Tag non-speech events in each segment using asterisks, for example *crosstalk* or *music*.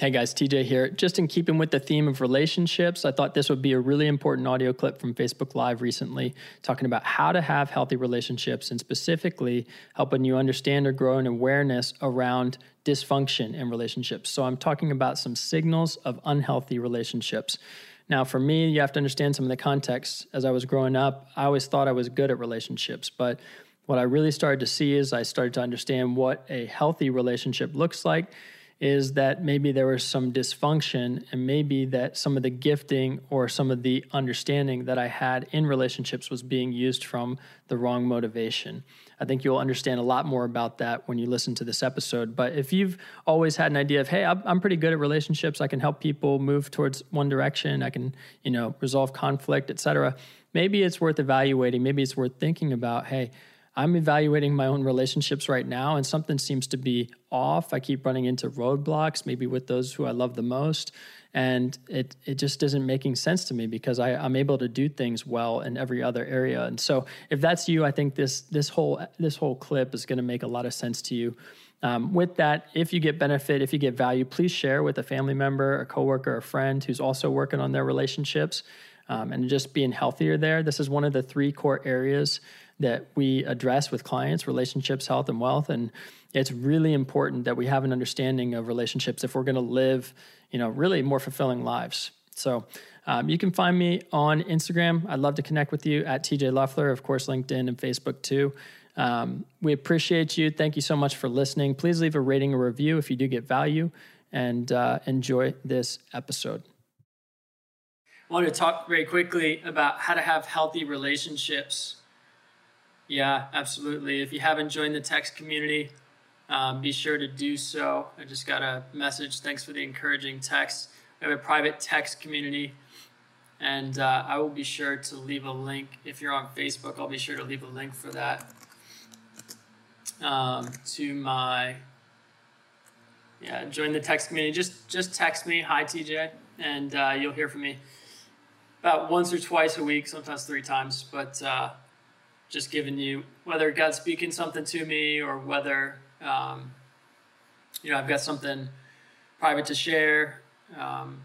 Hey guys, TJ here. Just in keeping with the theme of relationships, I thought this would be a really important audio clip from Facebook Live recently talking about how to have healthy relationships and specifically helping you understand or grow an awareness around dysfunction in relationships. So I'm talking about some signals of unhealthy relationships. Now, for me, you have to understand some of the context. As I was growing up, I always thought I was good at relationships, but what I really started to see is I started to understand what a healthy relationship looks like is that maybe there was some dysfunction and maybe that some of the gifting or some of the understanding that I had in relationships was being used from the wrong motivation. I think you'll understand a lot more about that when you listen to this episode. But if you've always had an idea of, hey, I'm pretty good at relationships, I can help people move towards one direction, I can, you know, resolve conflict, etc. Maybe it's worth evaluating. Maybe it's worth thinking about, hey, I'm evaluating my own relationships right now, and something seems to be off. I keep running into roadblocks, maybe with those who I love the most, and it it just isn't making sense to me because I, I'm able to do things well in every other area. And so, if that's you, I think this this whole this whole clip is going to make a lot of sense to you. Um, with that, if you get benefit, if you get value, please share with a family member, a coworker, a friend who's also working on their relationships um, and just being healthier there. This is one of the three core areas that we address with clients relationships, health, and wealth. And it's really important that we have an understanding of relationships if we're going to live, you know, really more fulfilling lives. So um, you can find me on Instagram. I'd love to connect with you at TJ Luffler, of course, LinkedIn and Facebook too. Um, we appreciate you. Thank you so much for listening. Please leave a rating or review if you do get value and uh, enjoy this episode. I want to talk very quickly about how to have healthy relationships. Yeah, absolutely. If you haven't joined the text community, um, be sure to do so. I just got a message. Thanks for the encouraging text. We have a private text community, and uh, I will be sure to leave a link. If you're on Facebook, I'll be sure to leave a link for that um, to my yeah. Join the text community. Just just text me, hi TJ, and uh, you'll hear from me about once or twice a week, sometimes three times. But uh, just giving you whether God's speaking something to me or whether um, you know I've got something private to share. Um,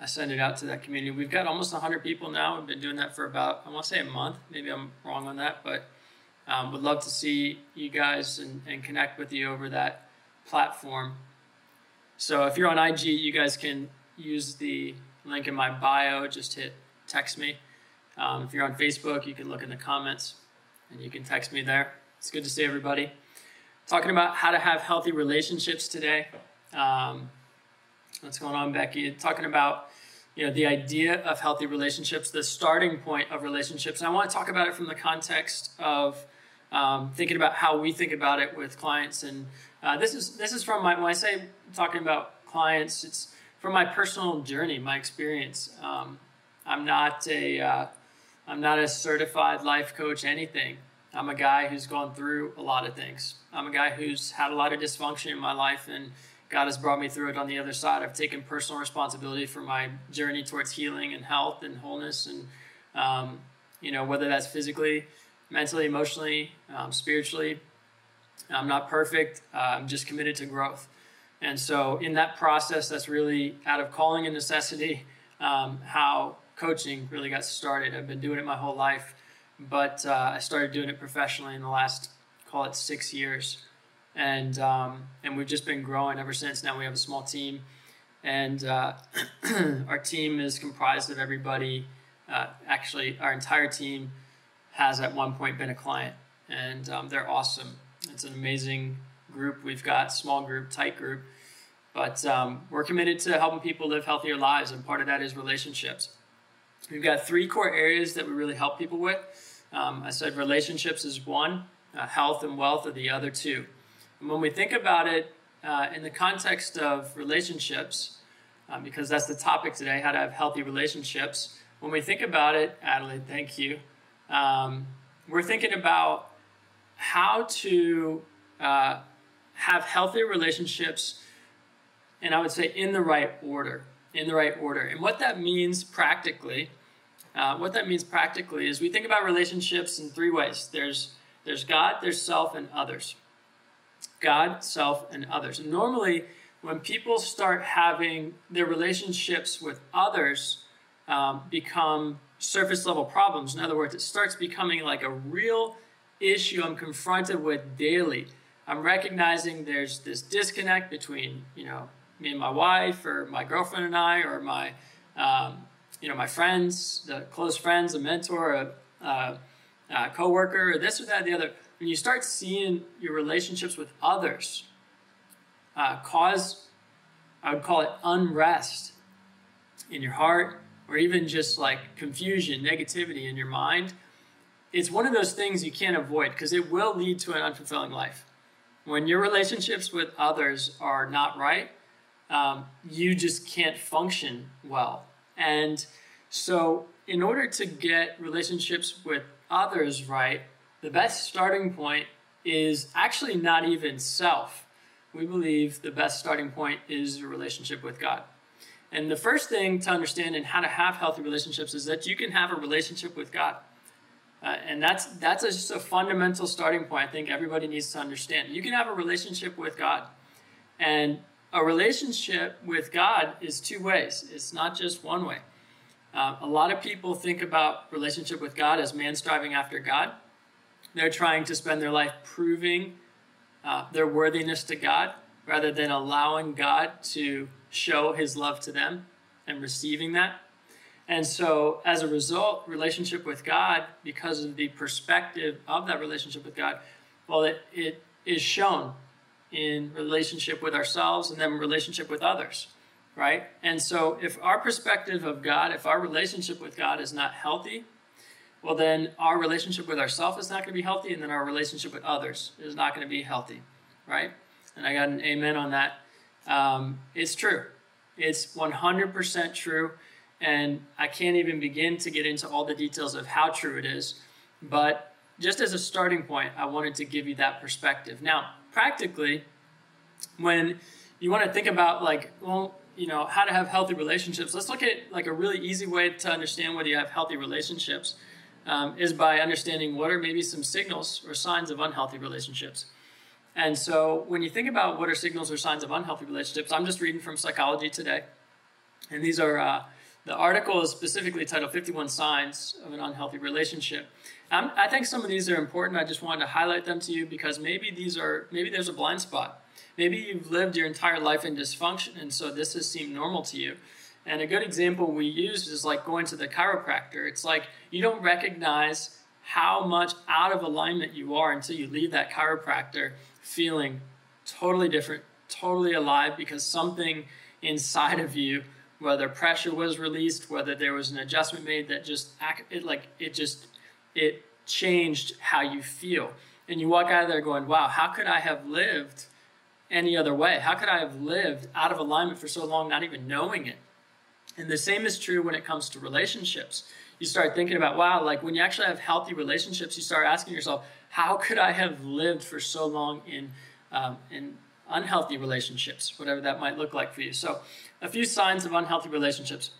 I send it out to that community. We've got almost 100 people now. We've been doing that for about I want to say a month. Maybe I'm wrong on that, but um, would love to see you guys and, and connect with you over that platform. So if you're on IG, you guys can use the link in my bio. Just hit text me. Um, if you're on Facebook, you can look in the comments and you can text me there. It's good to see everybody. Talking about how to have healthy relationships today. Um, what's going on, Becky? Talking about you know the idea of healthy relationships, the starting point of relationships, and I want to talk about it from the context of um, thinking about how we think about it with clients. And uh, this is this is from my when I say talking about clients, it's from my personal journey, my experience. Um, I'm not a uh, I'm not a certified life coach, anything. I'm a guy who's gone through a lot of things. I'm a guy who's had a lot of dysfunction in my life, and God has brought me through it on the other side. I've taken personal responsibility for my journey towards healing and health and wholeness, and um, you know whether that's physically, mentally, emotionally, um, spiritually. I'm not perfect. Uh, I'm just committed to growth, and so in that process, that's really out of calling and necessity. Um, how coaching really got started. I've been doing it my whole life, but uh, I started doing it professionally in the last, call it six years, and um, and we've just been growing ever since. Now we have a small team, and uh, *clears throat* our team is comprised of everybody. Uh, actually, our entire team has at one point been a client, and um, they're awesome. It's an amazing group. We've got small group, tight group. But um, we're committed to helping people live healthier lives, and part of that is relationships. We've got three core areas that we really help people with. Um, I said relationships is one, uh, health and wealth are the other two. And when we think about it uh, in the context of relationships, um, because that's the topic today, how to have healthy relationships. When we think about it, Adelaide, thank you. Um, we're thinking about how to uh, have healthy relationships, and I would say in the right order. In the right order. And what that means practically uh, what that means practically is we think about relationships in three ways there's, there's God, there's self, and others. God, self, and others. And normally, when people start having their relationships with others um, become surface level problems. In other words, it starts becoming like a real issue I'm confronted with daily. I'm recognizing there's this disconnect between, you know, me and my wife, or my girlfriend and I, or my, um, you know, my friends, the close friends, a mentor, a, a, a coworker, or this or that, or the other. When you start seeing your relationships with others uh, cause, I would call it unrest in your heart, or even just like confusion, negativity in your mind, it's one of those things you can't avoid because it will lead to an unfulfilling life. When your relationships with others are not right, um, you just can't function well. And so, in order to get relationships with others right, the best starting point is actually not even self. We believe the best starting point is your relationship with God. And the first thing to understand in how to have healthy relationships is that you can have a relationship with God. Uh, and that's that's a, just a fundamental starting point. I think everybody needs to understand. You can have a relationship with God, and a relationship with God is two ways. It's not just one way. Uh, a lot of people think about relationship with God as man striving after God. They're trying to spend their life proving uh, their worthiness to God rather than allowing God to show his love to them and receiving that. And so, as a result, relationship with God, because of the perspective of that relationship with God, well, it, it is shown in relationship with ourselves and then relationship with others, right? And so, if our perspective of God, if our relationship with God is not healthy, well, then our relationship with ourselves is not going to be healthy, and then our relationship with others is not going to be healthy, right? And I got an amen on that. Um, it's true. It's 100% true. And I can't even begin to get into all the details of how true it is. But just as a starting point, I wanted to give you that perspective. Now, practically, when you want to think about, like, well, you know, how to have healthy relationships, let's look at like a really easy way to understand whether you have healthy relationships um, is by understanding what are maybe some signals or signs of unhealthy relationships. And so when you think about what are signals or signs of unhealthy relationships, I'm just reading from Psychology Today. And these are, uh, the article is specifically titled 51 Signs of an Unhealthy Relationship. Um, I think some of these are important. I just wanted to highlight them to you because maybe these are, maybe there's a blind spot. Maybe you've lived your entire life in dysfunction, and so this has seemed normal to you. And a good example we use is like going to the chiropractor. It's like you don't recognize how much out of alignment you are until you leave that chiropractor feeling totally different, totally alive because something inside of you, whether pressure was released, whether there was an adjustment made that just it like it just it changed how you feel. And you walk out of there going, "Wow, how could I have lived any other way? How could I have lived out of alignment for so long not even knowing it?" And the same is true when it comes to relationships. You start thinking about, wow, like when you actually have healthy relationships, you start asking yourself, how could I have lived for so long in, um, in unhealthy relationships, whatever that might look like for you? So, a few signs of unhealthy relationships.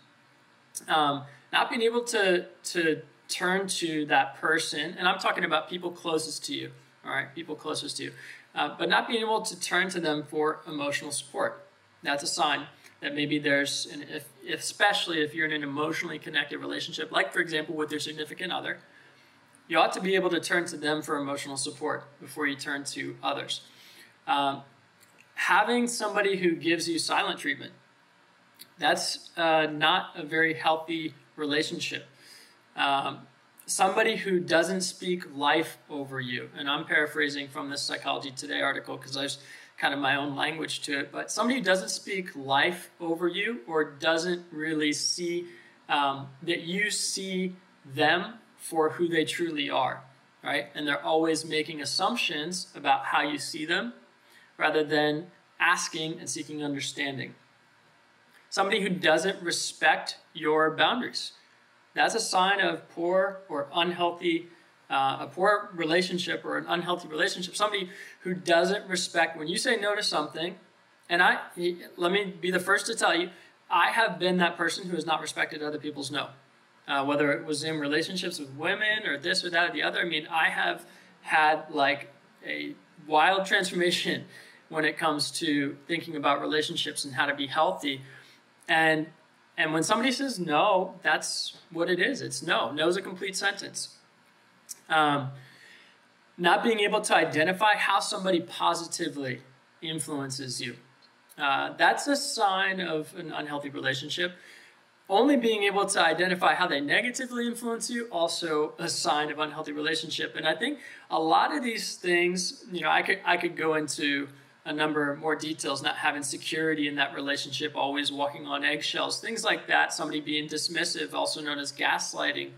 Um, not being able to, to turn to that person, and I'm talking about people closest to you, all right, people closest to you, uh, but not being able to turn to them for emotional support. That's a sign that maybe there's, an, if, especially if you're in an emotionally connected relationship, like for example with your significant other, you ought to be able to turn to them for emotional support before you turn to others. Um, having somebody who gives you silent treatment, that's uh, not a very healthy relationship. Um, somebody who doesn't speak life over you, and I'm paraphrasing from this Psychology Today article because there's kind of my own language to it, but somebody who doesn't speak life over you or doesn't really see um, that you see them for who they truly are, right? And they're always making assumptions about how you see them rather than asking and seeking understanding. Somebody who doesn't respect your boundaries. That's a sign of poor or unhealthy, uh, a poor relationship or an unhealthy relationship. Somebody who doesn't respect, when you say no to something, and I, let me be the first to tell you, I have been that person who has not respected other people's no uh, whether it was in relationships with women or this or that or the other. I mean, I have had like a wild transformation *laughs* when it comes to thinking about relationships and how to be healthy. And and when somebody says no, that's what it is. It's no. No is a complete sentence. Um, not being able to identify how somebody positively influences you. Uh, that's a sign of an unhealthy relationship. Only being able to identify how they negatively influence you, also a sign of unhealthy relationship. And I think a lot of these things, you know, I could I could go into a number more details, not having security in that relationship, always walking on eggshells, things like that. Somebody being dismissive, also known as gaslighting,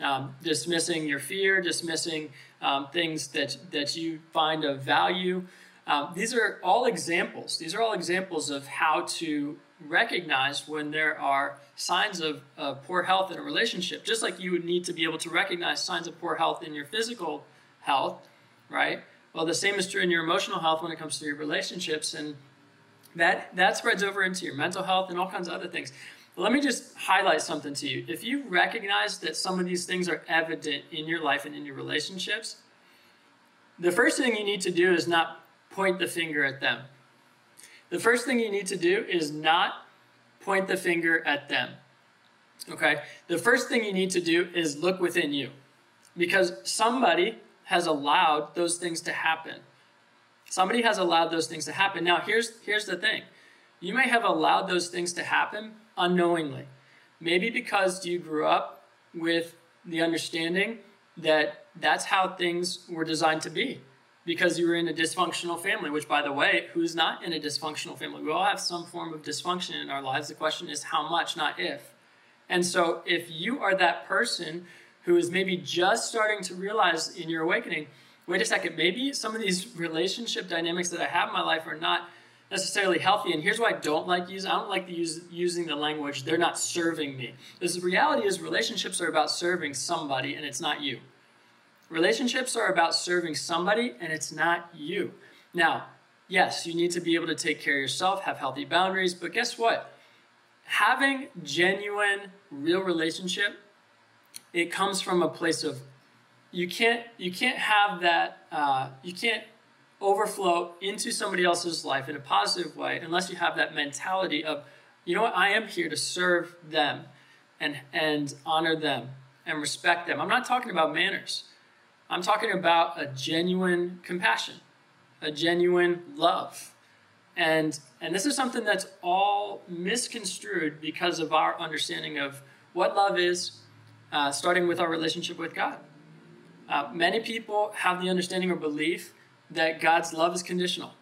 um, dismissing your fear, dismissing um, things that that you find of value. Um, these are all examples. These are all examples of how to recognize when there are signs of, of poor health in a relationship, just like you would need to be able to recognize signs of poor health in your physical health, right? Well, the same is true in your emotional health when it comes to your relationships, and that that spreads over into your mental health and all kinds of other things. But let me just highlight something to you. If you recognize that some of these things are evident in your life and in your relationships, the first thing you need to do is not point the finger at them. The first thing you need to do is not point the finger at them. Okay? The first thing you need to do is look within you. Because somebody has allowed those things to happen. Somebody has allowed those things to happen. Now, here's here's the thing. You may have allowed those things to happen unknowingly. Maybe because you grew up with the understanding that that's how things were designed to be because you were in a dysfunctional family, which, by the way, who's not in a dysfunctional family? We all have some form of dysfunction in our lives. The question is how much, not if. And so, if you are that person who is maybe just starting to realize in your awakening, wait a second, maybe some of these relationship dynamics that I have in my life are not necessarily healthy. And here's why I don't like using I don't like the use, using the language they're not serving me. Because the reality is relationships are about serving somebody and it's not you. Relationships are about serving somebody and it's not you. Now, yes, you need to be able to take care of yourself, have healthy boundaries, but guess what? Having genuine, real relationship, it comes from a place of you can't you can't have that uh, you can't overflow into somebody else's life in a positive way unless you have that mentality of you know what i am here to serve them and and honor them and respect them i'm not talking about manners I'm talking about a genuine compassion, a genuine love. And, and this is something that's all misconstrued because of our understanding of what love is, uh, starting with our relationship with God. Uh, many people have the understanding or belief that God's love is conditional.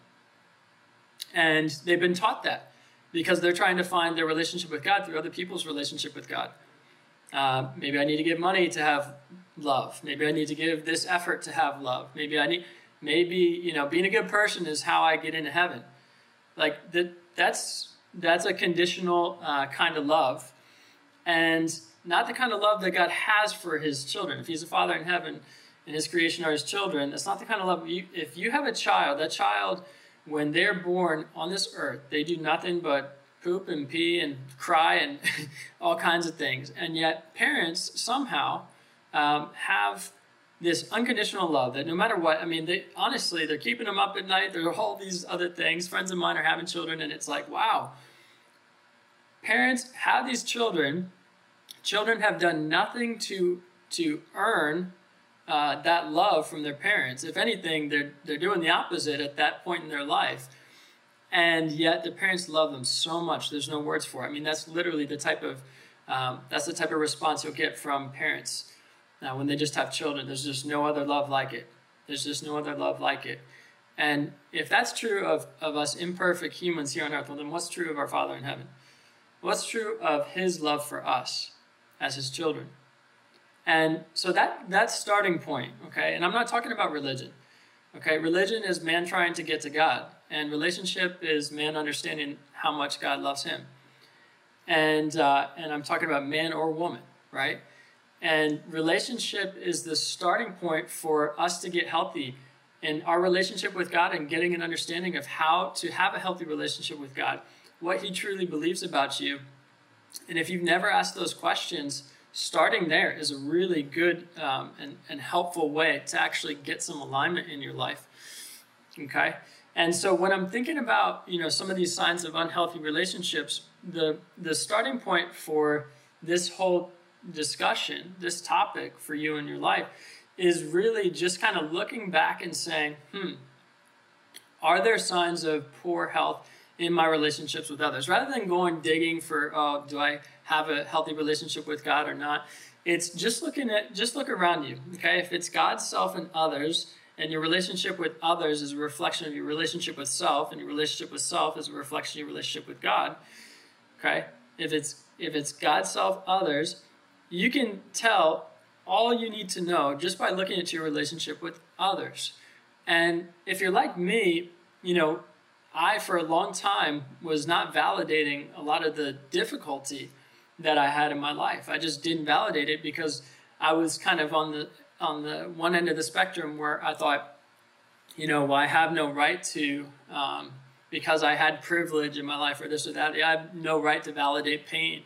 And they've been taught that because they're trying to find their relationship with God through other people's relationship with God. Uh, maybe I need to give money to have love. Maybe I need to give this effort to have love. Maybe I need, maybe you know, being a good person is how I get into heaven. Like that, that's that's a conditional uh, kind of love, and not the kind of love that God has for His children. If He's a Father in heaven, and His creation are His children, that's not the kind of love. You, if you have a child, that child, when they're born on this earth, they do nothing but poop and pee and cry and *laughs* all kinds of things. And yet, parents somehow um, have this unconditional love that no matter what, I mean, they honestly, they're keeping them up at night. There are all these other things. Friends of mine are having children, and it's like, wow. Parents have these children. Children have done nothing to to earn uh, that love from their parents. If anything, they're they're doing the opposite at that point in their life and yet the parents love them so much. There's no words for it. I mean, that's literally the type of um, that's the type of response you'll get from parents now when they just have children. There's just no other love like it. There's just no other love like it. And if that's true of, of us imperfect humans here on earth, well, then what's true of our Father in heaven? What's true of His love for us as His children? And so that that's starting point, okay? And I'm not talking about religion. Okay, religion is man trying to get to God, and relationship is man understanding how much God loves him. And uh, and I'm talking about man or woman, right? And relationship is the starting point for us to get healthy in our relationship with God and getting an understanding of how to have a healthy relationship with God, what He truly believes about you. And if you've never asked those questions, starting there is a really good um, and, and helpful way to actually get some alignment in your life. Okay? And so when I'm thinking about, you know, some of these signs of unhealthy relationships, the the starting point for this whole discussion, this topic for you in your life is really just kind of looking back and saying, "Hmm, are there signs of poor health in my relationships with others?" Rather than going digging for, "Oh, do I have a healthy relationship with God or not?" It's just looking at just look around you, okay? If it's God, self and others, and your relationship with others is a reflection of your relationship with self, and your relationship with self is a reflection of your relationship with God. Okay? If it's if it's God, self, others, you can tell all you need to know just by looking at your relationship with others. And if you're like me, you know, I for a long time was not validating a lot of the difficulty that I had in my life. I just didn't validate it because I was kind of on the on the one end of the spectrum where I thought, you know, well, I have no right to, um, because I had privilege in my life or this or that, I have no right to validate pain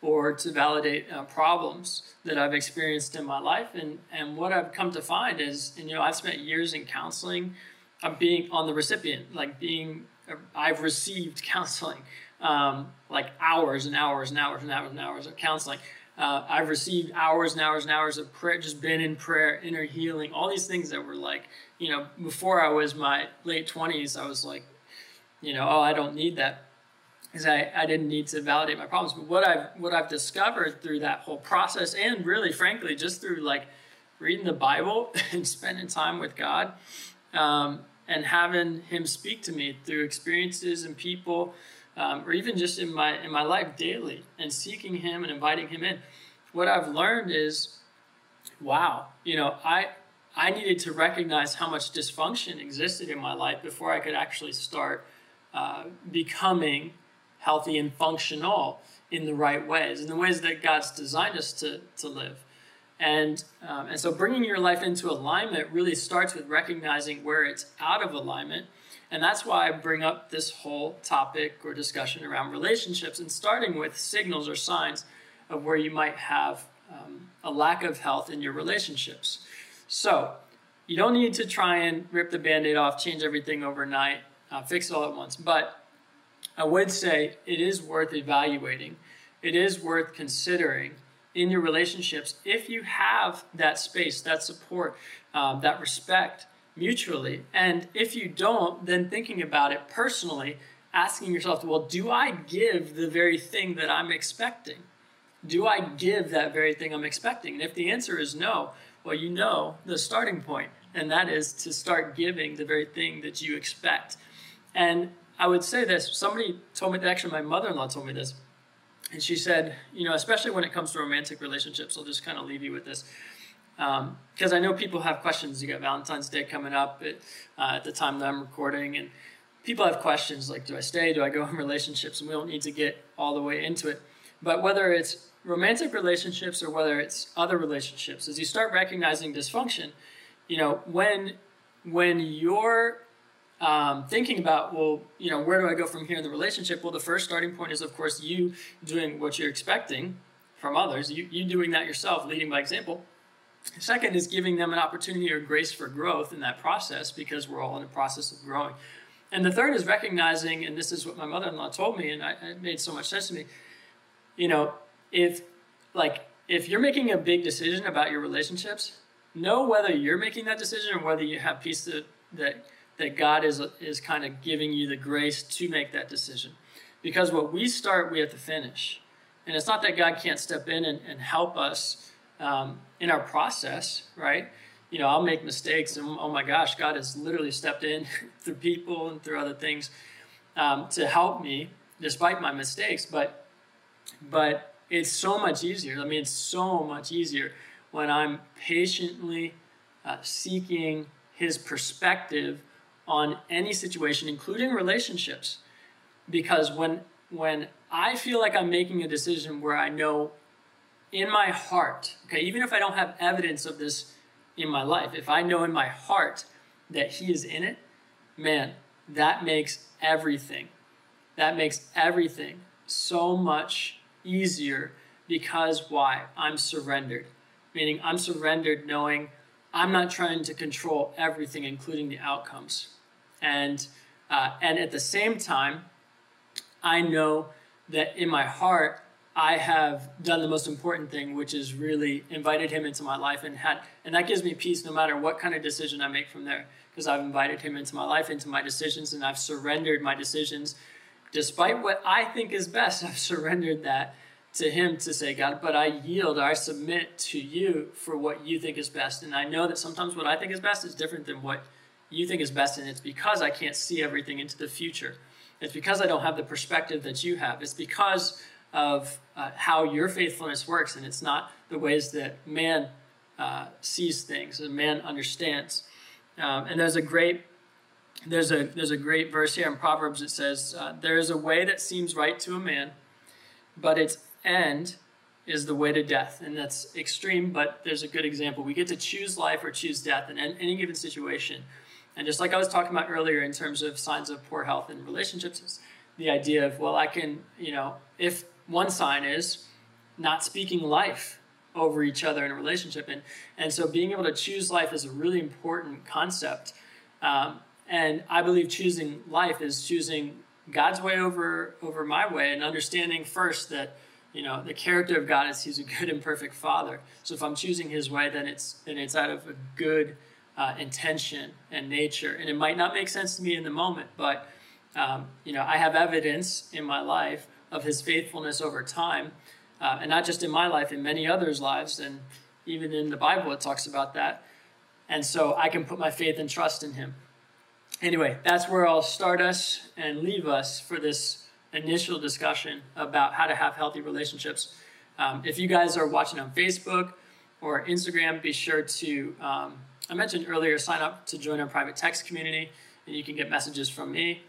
or to validate uh, problems that I've experienced in my life. And, and what I've come to find is, and, you know, I've spent years in counseling, of being on the recipient, like being, I've received counseling, um, like hours and hours and hours and hours and hours of counseling. Uh, I've received hours and hours and hours of prayer, just been in prayer, inner healing, all these things that were like, you know, before I was my late 20s, I was like, you know, oh, I don't need that because I, I didn't need to validate my problems. But what I've, what I've discovered through that whole process and really, frankly, just through like reading the Bible *laughs* and spending time with God um, and having Him speak to me through experiences and people um, or even just in my in my life daily and seeking him and inviting him in. What i've learned is wow you know i i needed to recognize how much dysfunction existed in my life before i could actually start uh, becoming healthy and functional in the right ways in the ways that god's designed us to to live and um, and so bringing your life into alignment really starts with recognizing where it's out of alignment and that's why I bring up this whole topic or discussion around relationships and starting with signals or signs of where you might have um, a lack of health in your relationships. So, you don't need to try and rip the band aid off, change everything overnight, uh, fix it all at once. But I would say it is worth evaluating, it is worth considering in your relationships if you have that space, that support, um, that respect mutually. And if you don't, then thinking about it personally, asking yourself, well, do I give the very thing that I'm expecting? Do I give that very thing I'm expecting? And if the answer is no, well, you know the starting point, and that is to start giving the very thing that you expect. And I would say this somebody told me, actually, my mother in law told me this. And she said, you know, especially when it comes to romantic relationships, I'll just kind of leave you with this because um, I know people have questions. You got Valentine's Day coming up at, uh, at the time that I'm recording, and people have questions like, do I stay? Do I go in *laughs* relationships? And we don't need to get all the way into it. But whether it's romantic relationships or whether it's other relationships, as you start recognizing dysfunction, you know, when when you're um, thinking about, well, you know, where do I go from here in the relationship? Well, the first starting point is, of course, you doing what you're expecting from others, you, you doing that yourself, leading by example. Second is giving them an opportunity or grace for growth in that process because we're all in the process of growing. And the third is recognizing, and this is what my mother in law told me, and I, it made so much sense to me. You know, if like if you're making a big decision about your relationships, know whether you're making that decision or whether you have peace that that, that God is is kind of giving you the grace to make that decision. Because what we start, we have to finish. And it's not that God can't step in and, and help us um, in our process, right? You know, I'll make mistakes, and oh my gosh, God has literally stepped in *laughs* through people and through other things um, to help me despite my mistakes. But, but it's so much easier. I mean, it's so much easier when I'm patiently uh, seeking His perspective on any situation, including relationships. Because when when I feel like I'm making a decision where I know in my heart, okay, even if I don't have evidence of this in my life, if I know in my heart that He is in it, man, that makes everything, that makes everything so much easier because why? I'm surrendered. Meaning, I'm surrendered knowing I'm not trying to control everything, including the outcomes. And Uh, and at the same time, I know that in my heart, I have done the most important thing, which is really invited him into my life and had, and that gives me peace no matter what kind of decision I make from there, because I've invited him into my life, into my decisions, and I've surrendered my decisions, despite what I think is best. *laughs* I've surrendered that to him to say, God, but I yield, I submit to you for what you think is best, and I know that sometimes what I think is best is different than what you think is best, and it's because I can't see everything into the future. It's because I don't have the perspective that you have. It's because of uh, how your faithfulness works, and it's not the ways that man uh, sees things and man understands. Um, and there's a great there's a there's a great verse here in Proverbs that says, uh, "There is a way that seems right to a man, but its end is the way to death." And that's extreme, but there's a good example. We get to choose life or choose death in any given situation. And just like I was talking about earlier in terms of signs of poor health in relationships, the idea of, well, I can, you know, if one sign is not speaking life over each other in a relationship. And, and so being able to choose life is a really important concept. Um, and I believe choosing life is choosing God's way over, over my way and understanding first that, you know, the character of God is he's a good and perfect father. So if I'm choosing his way, then it's, then it's out of a good uh, intention and nature. And it might not make sense to me in the moment, but um, you know, I have evidence in my life of His faithfulness over time, uh, and not just in my life, in many others' lives, and even in the Bible it talks about that. And so I can put my faith and trust in Him. Anyway, that's where I'll start us and leave us for this initial discussion about how to have healthy relationships. Um, if you guys are watching on Facebook or Instagram, be sure to um, I mentioned earlier, sign up to join our private text community, and you can get messages from me.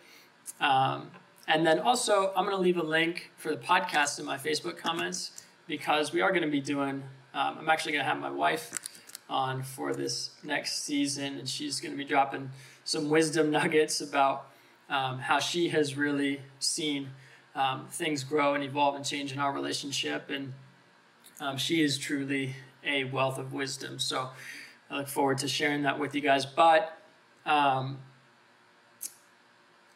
Um, and then also, I'm going to leave a link for the podcast in my Facebook comments because we are going to be doing, um, I'm actually going to have my wife on for this next season, and she's going to be dropping some wisdom *laughs* nuggets about um, how she has really seen um, things grow and evolve and change in our relationship. And um, she is truly a wealth of wisdom. So, I look forward to sharing that with you guys. But um,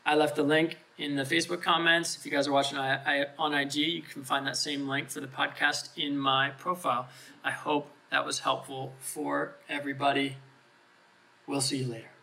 I left the link in the Facebook comments. If you guys are watching on IG, you can find that same link for the podcast in my profile. I hope that was helpful for everybody. We'll see you later.